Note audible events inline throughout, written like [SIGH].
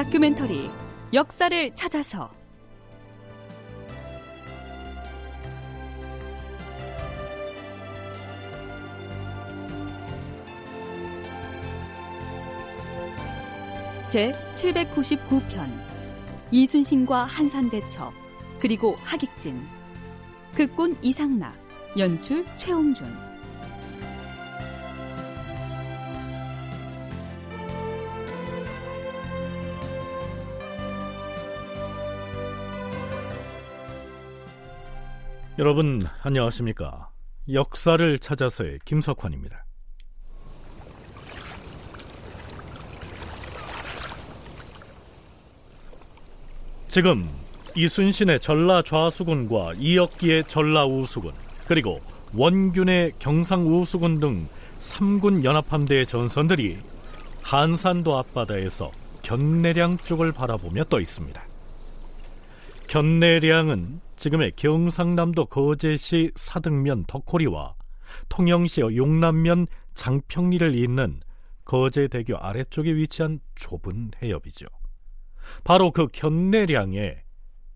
다큐멘터리 역사를 찾아서. 제 799편 이순신과 한산대첩 그리고 하객진 극본 이상락 연출 최홍준 여러분 안녕하십니까? 역사를 찾아서의 김석환입니다. 지금 이순신의 전라 좌수군과 이역기의 전라 우수군 그리고 원균의 경상 우수군 등 3군 연합함대의 전선들이 한산도 앞바다에서 견내량 쪽을 바라보며 떠 있습니다. 견내량은 지금의 경상남도 거제시 사등면 덕호리와 통영시 용남면 장평리를 잇는 거제대교 아래쪽에 위치한 좁은 해협이죠. 바로 그 견내량에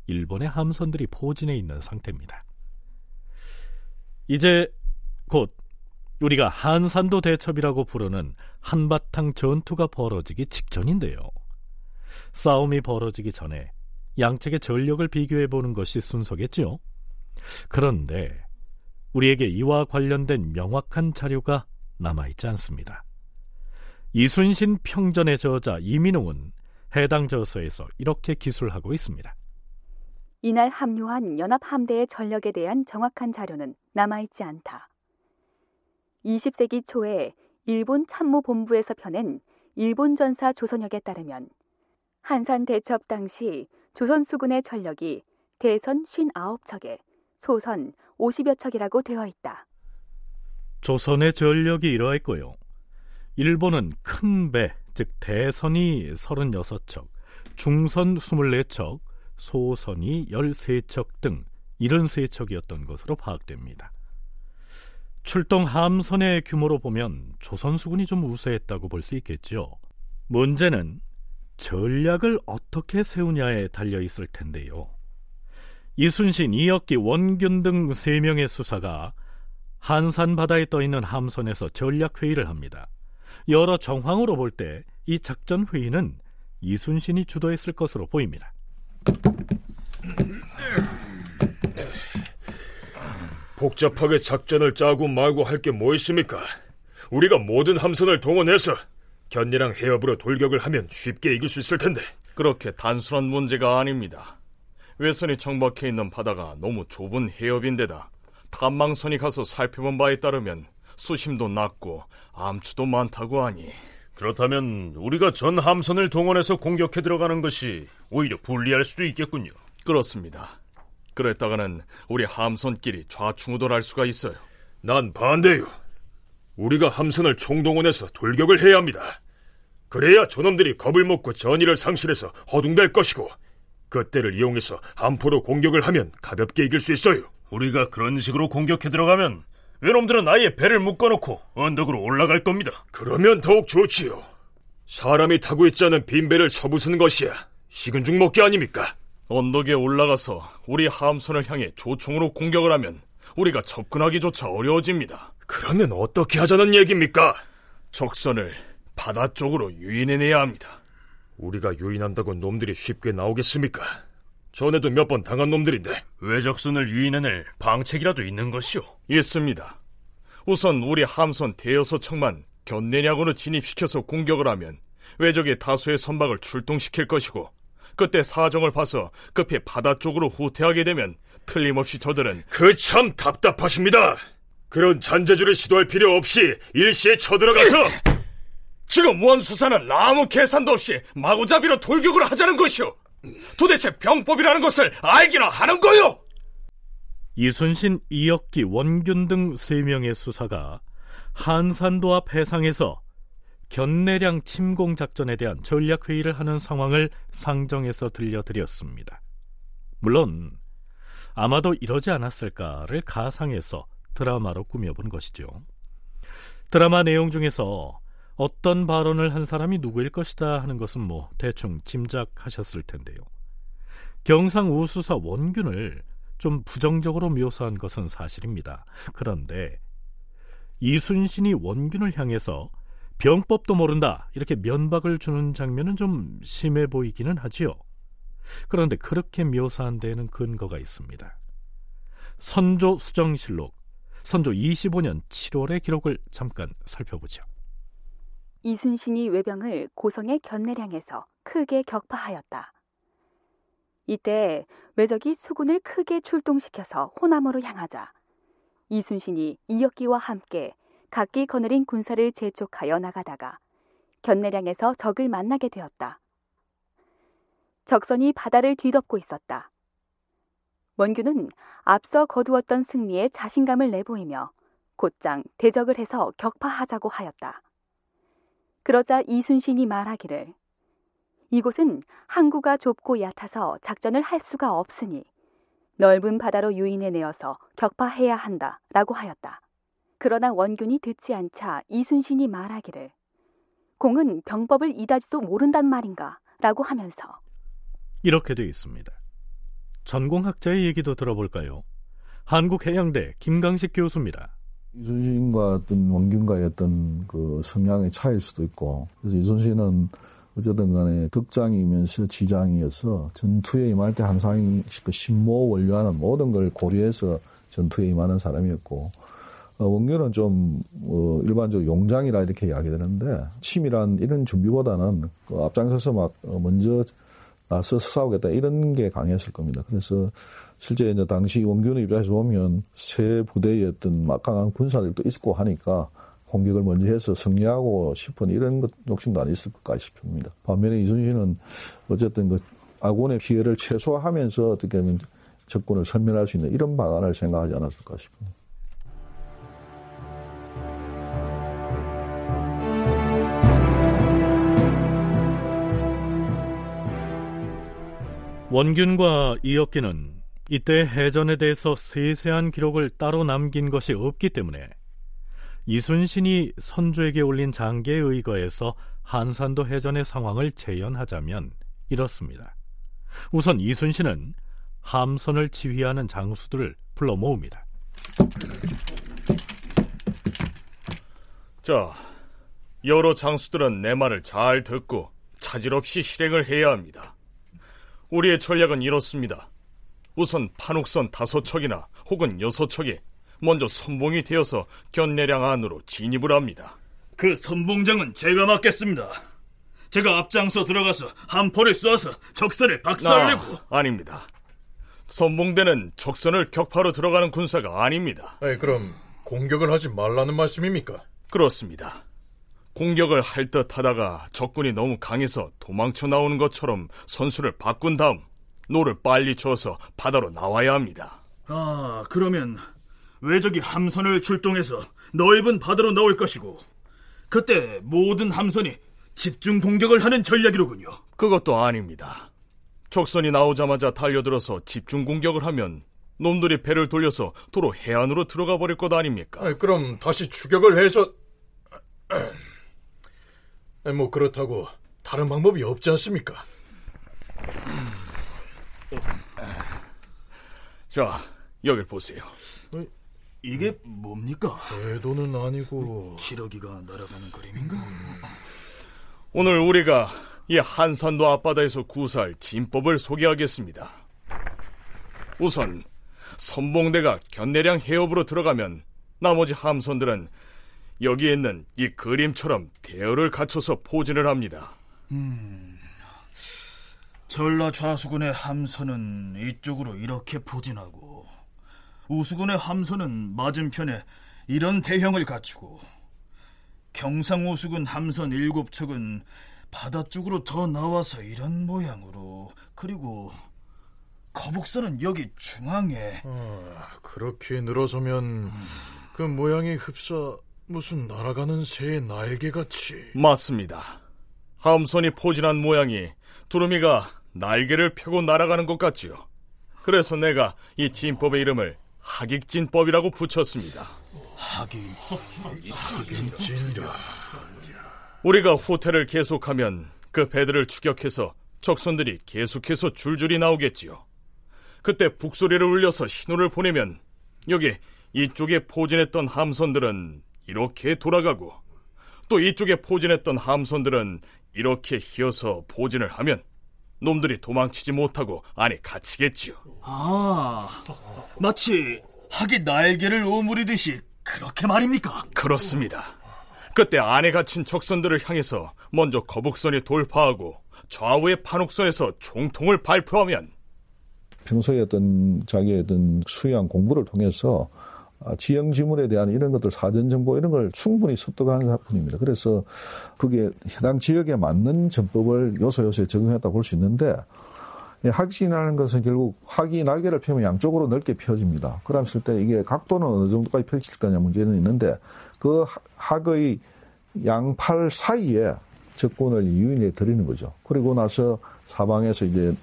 일본의 함선들이 포진해 있는 상태입니다. 이제 곧 우리가 한산도 대첩이라고 부르는 한바탕 전투가 벌어지기 직전인데요. 싸움이 벌어지기 전에 양측의 전력을 비교해 보는 것이 순서겠죠. 그런데 우리에게 이와 관련된 명확한 자료가 남아있지 않습니다. 이순신 평전의 저자 이민웅은 해당 저서에서 이렇게 기술하고 있습니다. 이날 합류한 연합 함대의 전력에 대한 정확한 자료는 남아있지 않다. 20세기 초에 일본 참모본부에서 펴낸 일본 전사 조선역에 따르면 한산 대첩 당시 조선 수군의 전력이 대선 59척에 소선 50여 척이라고 되어 있다. 조선의 전력이 이러했고요. 일본은 큰 배, 즉 대선이 36척, 중선 24척, 소선이 13척 등 73척이었던 것으로 파악됩니다. 출동 함선의 규모로 보면 조선 수군이 좀 우세했다고 볼 수 있겠죠. 문제는 전략을 어떻게 세우냐에 달려 있을 텐데요. 이순신, 이역기, 원균 등 세 명의 수사가 한산 바다에 떠 있는 함선에서 전략 회의를 합니다. 여러 정황으로 볼 때 이 작전 회의는 이순신이 주도했을 것으로 보입니다. 복잡하게 작전을 짜고 말고 할 게 뭐 있습니까? 우리가 모든 함선을 동원해서 견이랑 해협으로 돌격을 하면 쉽게 이길 수 있을 텐데. 그렇게 단순한 문제가 아닙니다. 외선이 정박해 있는 바다가 너무 좁은 해협인데다 탐망선이 가서 살펴본 바에 따르면 수심도 낮고 암추도 많다고 하니 그렇다면 우리가 전 함선을 동원해서 공격해 들어가는 것이 오히려 불리할 수도 있겠군요. 그렇습니다. 그랬다가는 우리 함선끼리 좌충우돌할 수가 있어요. 난 반대요. 우리가 함선을 총동원해서 돌격을 해야 합니다. 그래야 저놈들이 겁을 먹고 전의를 상실해서 허둥댈 것이고 그때를 이용해서 함포로 공격을 하면 가볍게 이길 수 있어요. 우리가 그런 식으로 공격해 들어가면 외놈들은 아예 배를 묶어놓고 언덕으로 올라갈 겁니다. 그러면 더욱 좋지요. 사람이 타고 있지 않은 빈 배를 쳐부수는 것이야 식은 죽 먹기 아닙니까? 언덕에 올라가서 우리 함선을 향해 조총으로 공격을 하면 우리가 접근하기조차 어려워집니다. 그러면 어떻게 하자는 얘기입니까? 적선을 바다 쪽으로 유인해내야 합니다. 우리가 유인한다고 놈들이 쉽게 나오겠습니까? 전에도 몇 번 당한 놈들인데 외적선을 유인해낼 방책이라도 있는 것이오? 있습니다. 우선 우리 함선 대여섯 척만 견내량으로 진입시켜서 공격을 하면 외적의 다수의 선박을 출동시킬 것이고 그때 사정을 봐서 급히 바다 쪽으로 후퇴하게 되면 틀림없이 저들은 그 참 답답하십니다. 그런 잔재주를 시도할 필요 없이 일시에 쳐들어가서 지금 원수사는 아무 계산도 없이 마구잡이로 돌격을 하자는 것이오. 도대체 병법이라는 것을 알기나 하는 거요. 이순신, 이역기, 원균 등 세 명의 수사가 한산도 앞 해상에서 견내량 침공 작전에 대한 전략 회의를 하는 상황을 상정해서 들려드렸습니다. 물론 아마도 이러지 않았을까를 가상해서 드라마로 꾸며본 것이죠. 드라마 내용 중에서 어떤 발언을 한 사람이 누구일 것이다 하는 것은 뭐 대충 짐작하셨을 텐데요. 경상우 수사 원균을 좀 부정적으로 묘사한 것은 사실입니다. 그런데 이순신이 원균을 향해서 병법도 모른다 이렇게 면박을 주는 장면은 좀 심해 보이기는 하지요. 그런데 그렇게 묘사한 데에는 근거가 있습니다. 선조 수정실록 선조 25년 7월의 기록을 잠깐 살펴보죠. 이순신이 외병을 고성의 견내량에서 크게 격파하였다. 이때 외적이 수군을 크게 출동시켜서 호남으로 향하자 이순신이 이역기와 함께 각기 거느린 군사를 재촉하여 나가다가 견내량에서 적을 만나게 되었다. 적선이 바다를 뒤덮고 있었다. 원균은 앞서 거두었던 승리에 자신감을 내보이며 곧장 대적을 해서 격파하자고 하였다. 그러자 이순신이 말하기를 이곳은 항구가 좁고 얕아서 작전을 할 수가 없으니 넓은 바다로 유인해 내어서 격파해야 한다 라고 하였다. 그러나 원균이 듣지 않자 이순신이 말하기를 공은 병법을 이다지도 모른단 말인가 라고 하면서 이렇게 되어 있습니다. 전공학자의 얘기도 들어볼까요? 한국해양대 김강식 교수입니다. 이순신과 어떤 원균과의 어떤 그 성향의 차이일 수도 있고, 그래서 이순신은 어쨌든 간에 덕장이면서 지장이어서 전투에 임할 때 항상 그 신모 원료하는 모든 걸 고려해서 전투에 임하는 사람이었고, 어, 원균은 좀, 어, 일반적으로 용장이라 이렇게 이야기되는데, 치밀한 이런 준비보다는 그 앞장서서 막 어, 먼저 나서 싸우겠다 이런 게 강했을 겁니다. 그래서 실제 이제 당시 원균의 입장에서 보면 새 부대의 어떤 막강한 군사력도 있고 하니까 공격을 먼저 해서 승리하고 싶은 이런 것 욕심도 안 있을까 싶습니다. 반면에 이순신은 어쨌든 그 아군의 피해를 최소화하면서 어떻게 보면 적군을 설면할 수 있는 이런 방안을 생각하지 않았을까 싶습니다. 원균과 이혁기는 이때 해전에 대해서 세세한 기록을 따로 남긴 것이 없기 때문에 이순신이 선조에게 올린 장계에 의거해서 한산도 해전의 상황을 재현하자면 이렇습니다. 우선 이순신은 함선을 지휘하는 장수들을 불러 모읍니다. 자, 여러 장수들은 내 말을 잘 듣고 차질 없이 실행을 해야 합니다. 우리의 전략은 이렇습니다. 우선 판옥선 다섯 척이나 혹은 여섯 척이 먼저 선봉이 되어서 견내량 안으로 진입을 합니다. 그 선봉장은 제가 맡겠습니다. 제가 앞장서 들어가서 한포를 쏘아서 적선을 박살내고 아, 아닙니다. 선봉대는 적선을 격파로 들어가는 군사가 아닙니다. 아니, 그럼 공격을 하지 말라는 말씀입니까? 그렇습니다. 공격을 할 듯 하다가 적군이 너무 강해서 도망쳐 나오는 것처럼 선수를 바꾼 다음 노를 빨리 저어서 바다로 나와야 합니다. 아, 그러면 왜적이 함선을 출동해서 넓은 바다로 나올 것이고 그때 모든 함선이 집중 공격을 하는 전략이로군요. 그것도 아닙니다. 적선이 나오자마자 달려들어서 집중 공격을 하면 놈들이 배를 돌려서 도로 해안으로 들어가 버릴 것 아닙니까? 아니, 그럼 다시 추격을 해서 뭐 그렇다고 다른 방법이 없지 않습니까? 자, 여기 보세요. 이게 뭡니까? 궤도는 아니고 기러기가 날아가는 그림인가? 오늘 우리가 이 한산도 앞바다에서 구사할 진법을 소개하겠습니다. 우선 선봉대가 견내량 해협으로 들어가면 나머지 함선들은 여기에 있는 이 그림처럼 대열을 갖춰서 포진을 합니다. 전라 좌수군의 함선은 이쪽으로 이렇게 포진하고 우수군의 함선은 맞은편에 이런 대형을 갖추고 경상우수군 함선 일곱 척은 바다 쪽으로 더 나와서 이런 모양으로 그리고 거북선은 여기 중앙에 아, 그렇게 늘어서면 그 모양이 흡사 무슨 날아가는 새의 날개같이 맞습니다. 함선이 포진한 모양이 두루미가 날개를 펴고 날아가는 것 같지요. 그래서 내가 이 진법의 이름을 하객진법이라고 붙였습니다. 하긴 진이라 우리가 후퇴를 계속하면 그 배들을 추격해서 적선들이 계속해서 줄줄이 나오겠지요. 그때 북소리를 울려서 신호를 보내면 여기 이쪽에 포진했던 함선들은 이렇게 돌아가고 또 이쪽에 포진했던 함선들은 이렇게 휘어서 포진을 하면 놈들이 도망치지 못하고 안에 갇히겠지요. 아, 마치 학이 날개를 오므리듯이 그렇게 말입니까? 그렇습니다. 그때 안에 갇힌 적선들을 향해서 먼저 거북선에 돌파하고 좌우의 판옥선에서 총통을 발표하면 평소에 어떤 자기의 어떤 수양 공부를 통해서 아, 지형 지물에 대한 이런 것들 사전 정보 이런 걸 충분히 습득하는 분입니다. 그래서 그게 해당 지역에 맞는 전법을 요소 요소에 적용했다 볼 수 있는데 학진이라는 것은 결국 학이 날개를 펴면 양쪽으로 넓게 펴집니다. 그랬을 때 이게 각도는 어느 정도까지 펼칠 거냐 문제는 있는데 그 학의 양팔 사이에 적군을 유인해 드리는 거죠. 그리고 나서 사방에서 이제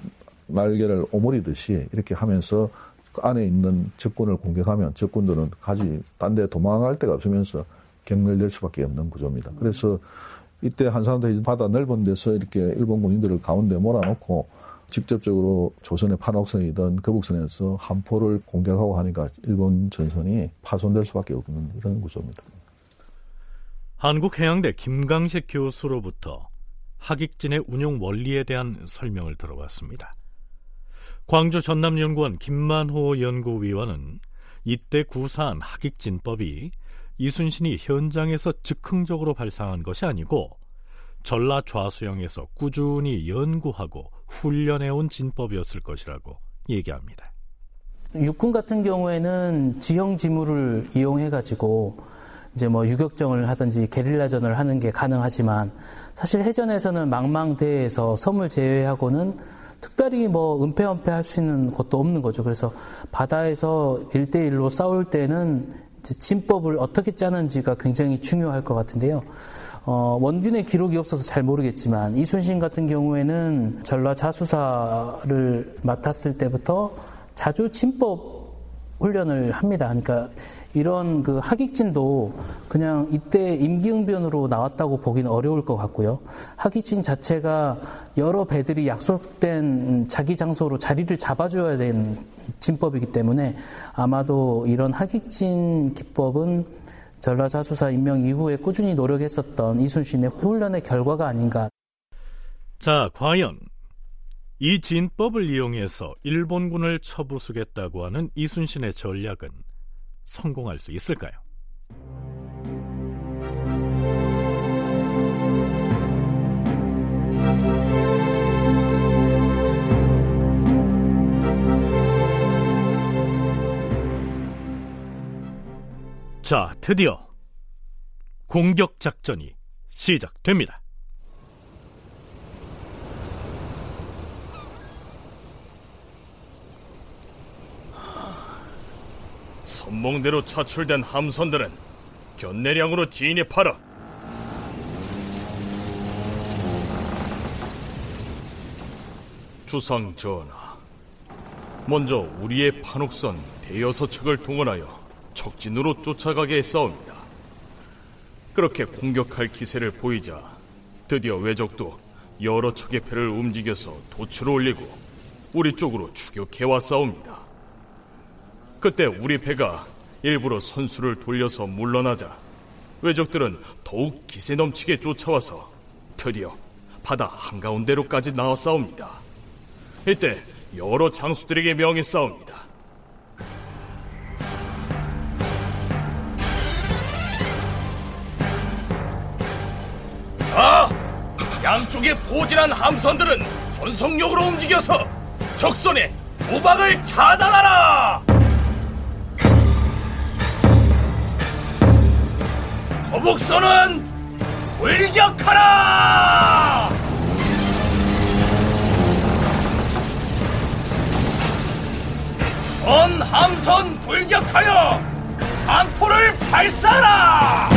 날개를 오므리듯이 이렇게 하면서 그 안에 있는 적군을 공격하면 적군들은 가지 딴 데 도망갈 데가 없으면서 경멸될 수밖에 없는 구조입니다. 그래서 이때 한산도 바다 넓은 데서 이렇게 일본 군인들을 가운데 몰아놓고 직접적으로 조선의 판옥선이든 거북선에서 함포를 공격하고 하니까 일본 전선이 파손될 수밖에 없는 이런 구조입니다. 한국해양대 김강식 교수로부터 하객진의 운용 원리에 대한 설명을 들어봤습니다. 광주 전남연구원 김만호 연구위원은 이때 구사한 하객진법이 이순신이 현장에서 즉흥적으로 발상한 것이 아니고 전라 좌수영에서 꾸준히 연구하고 훈련해온 진법이었을 것이라고 얘기합니다. 육군 같은 경우에는 지형 지물을 이용해 가지고 이제 뭐 유격정을 하든지 게릴라전을 하는 게 가능하지만 사실 해전에서는 망망대해에서 섬을 제외하고는 특별히 뭐 은폐 은폐 할 수 있는 것도 없는 거죠. 그래서 바다에서 일대일로 싸울 때는 진법을 어떻게 짜는지가 굉장히 중요할 것 같은데요. 어, 원균의 기록이 없어서 잘 모르겠지만 이순신 같은 경우에는 전라 자수사를 맡았을 때부터 자주 진법 훈련을 합니다. 그러니까 이런 그 하객진도 그냥 이때 임기응변으로 나왔다고 보기는 어려울 것 같고요. 하객진 자체가 여러 배들이 약속된 자기 장소로 자리를 잡아줘야 되는 진법이기 때문에 아마도 이런 하객진 기법은 전라자수사 임명 이후에 꾸준히 노력했었던 이순신의 훈련의 결과가 아닌가. 자, 과연 이 진법을 이용해서 일본군을 쳐부수겠다고 하는 이순신의 전략은 성공할 수 있을까요? 자, 드디어 공격 작전이 시작됩니다. 선몽대로 차출된 함선들은 견내량으로 진입하라. 주상 전하, 먼저 우리의 판옥선 대여섯 척을 동원하여 적진으로 쫓아가게 했사옵니다. 그렇게 공격할 기세를 보이자 드디어 외적도 여러 척의 배를 움직여서 도출을 올리고 우리 쪽으로 추격해 왔사옵니다. 그때 우리 배가 일부러 선수를 돌려서 물러나자 외적들은 더욱 기세 넘치게 쫓아와서 드디어 바다 한가운데로까지 나와 싸웁니다. 이때 여러 장수들에게 명해 싸웁니다. 자, 양쪽에 포진한 함선들은 전속력으로 움직여서 적선의 도박을 차단하라! 거북선은 돌격하라! 전 함선 돌격하여 안포를 발사하라!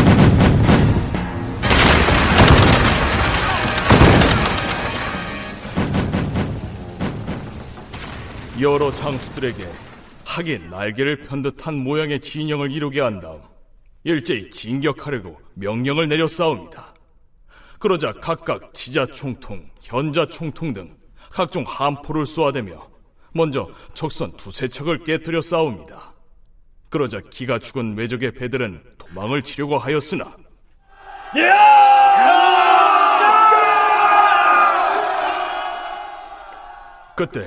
여러 장수들에게 하기 날개를 편 듯한 모양의 진영을 이루게 한 다음 일제히 진격하려고 명령을 내려 싸웁니다. 그러자 각각 지자총통, 현자총통 등 각종 함포를 쏘아대며 먼저 적선 두세 척을 깨뜨려 싸웁니다. 그러자 기가 죽은 외적의 배들은 도망을 치려고 하였으나 그때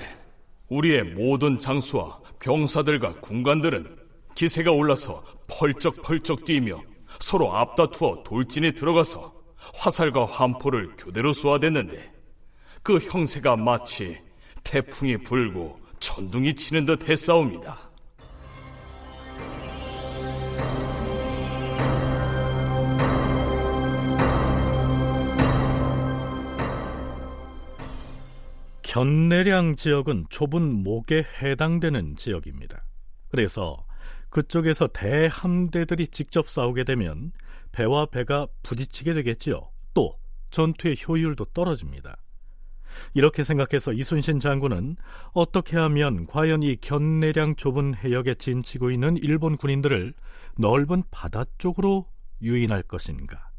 우리의 모든 장수와 병사들과 군관들은 기세가 올라서 펄쩍펄쩍 뛰며 서로 앞다투어 돌진에 들어가서 화살과 환포를 교대로 쏘아댔는데 그 형세가 마치 태풍이 불고 천둥이 치는 듯 했사옵니다. 견내량 지역은 좁은 목에 해당되는 지역입니다. 그래서 그쪽에서 대함대들이 직접 싸우게 되면 배와 배가 부딪히게 되겠지요. 또 전투의 효율도 떨어집니다. 이렇게 생각해서 이순신 장군은 어떻게 하면 과연 이 견내량 좁은 해역에 진치고 있는 일본 군인들을 넓은 바다 쪽으로 유인할 것인가?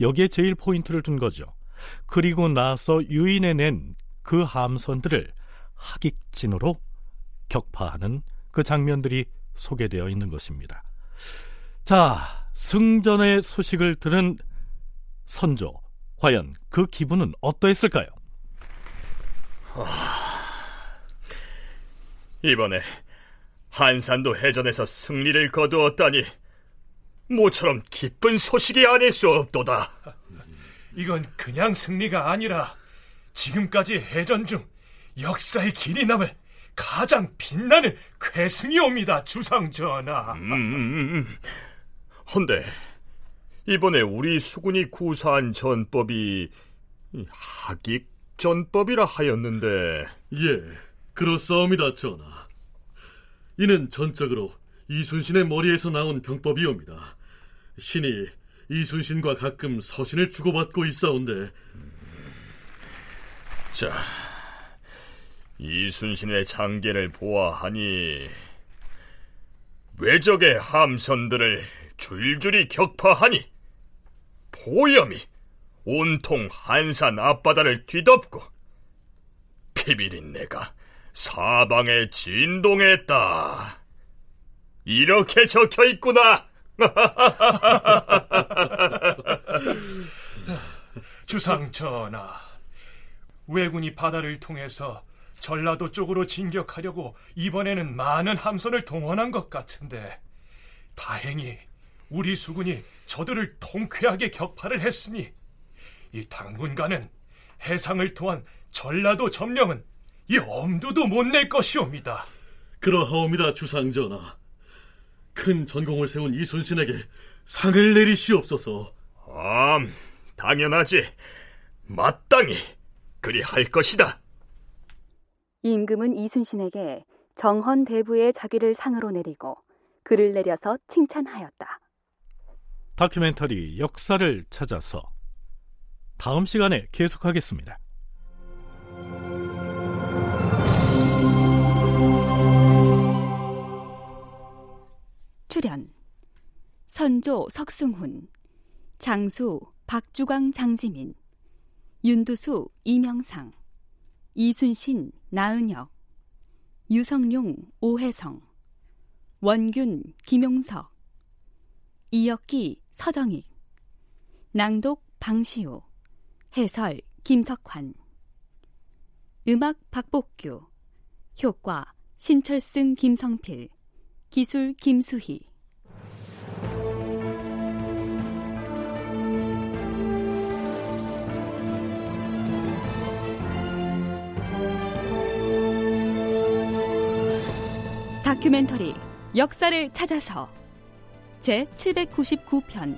여기에 제일 포인트를 둔 거죠. 그리고 나서 유인해낸 그 함선들을 하객진으로 격파하는 그 장면들이 소개되어 있는 것입니다. 자, 승전의 소식을 들은 선조, 과연 그 기분은 어떠했을까요? 이번에 한산도 해전에서 승리를 거두었다니 모처럼 기쁜 소식이 아닐 수 없도다. 이건 그냥 승리가 아니라 지금까지 해전 중 역사의 길이 남을 가장 빛나는 쾌승이옵니다, 주상 전하. 음. 헌데 이번에 우리 수군이 구사한 전법이 하객 전법이라 하였는데 예, 그렇사옵니다, 전하. 이는 전적으로 이순신의 머리에서 나온 병법이옵니다. 신이 이순신과 가끔 서신을 주고받고 있사온데 자, 이순신의 장계를 보아하니 외적의 함선들을 줄줄이 격파하니 포염이 온통 한산 앞바다를 뒤덮고 피비린내가 사방에 진동했다. 이렇게 적혀 있구나. [LAUGHS] 주상 전하, 왜군이 바다를 통해서 전라도 쪽으로 진격하려고 이번에는 많은 함선을 동원한 것 같은데 다행히 우리 수군이 저들을 통쾌하게 격파를 했으니 이 당분간은 해상을 통한 전라도 점령은 이 엄두도 못 낼 것이옵니다. 그러하옵니다, 주상전하. 큰 전공을 세운 이순신에게 상을 내리시옵소서. 암, 당연하지. 마땅히 그리할 것이다. 임금은 이순신에게 정헌 대부의 자기를 상으로 내리고 글을 내려서 칭찬하였다. 다큐멘터리 역사를 찾아서 다음 시간에 계속하겠습니다. 출연 선조 석승훈 장수 박주광 장지민 윤두수 이명상 이순신 나은혁 유성룡 오혜성 원균 김용석 이혁기 서정익 낭독 방시우 해설 김석환 음악 박복규 효과 신철승 김성필 기술 김수희 다큐멘터리 역사를 찾아서 제 799편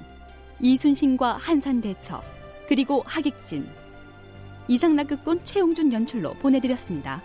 이순신과 한산대첩 그리고 하객진 이상락극본 최용준 연출로 보내드렸습니다.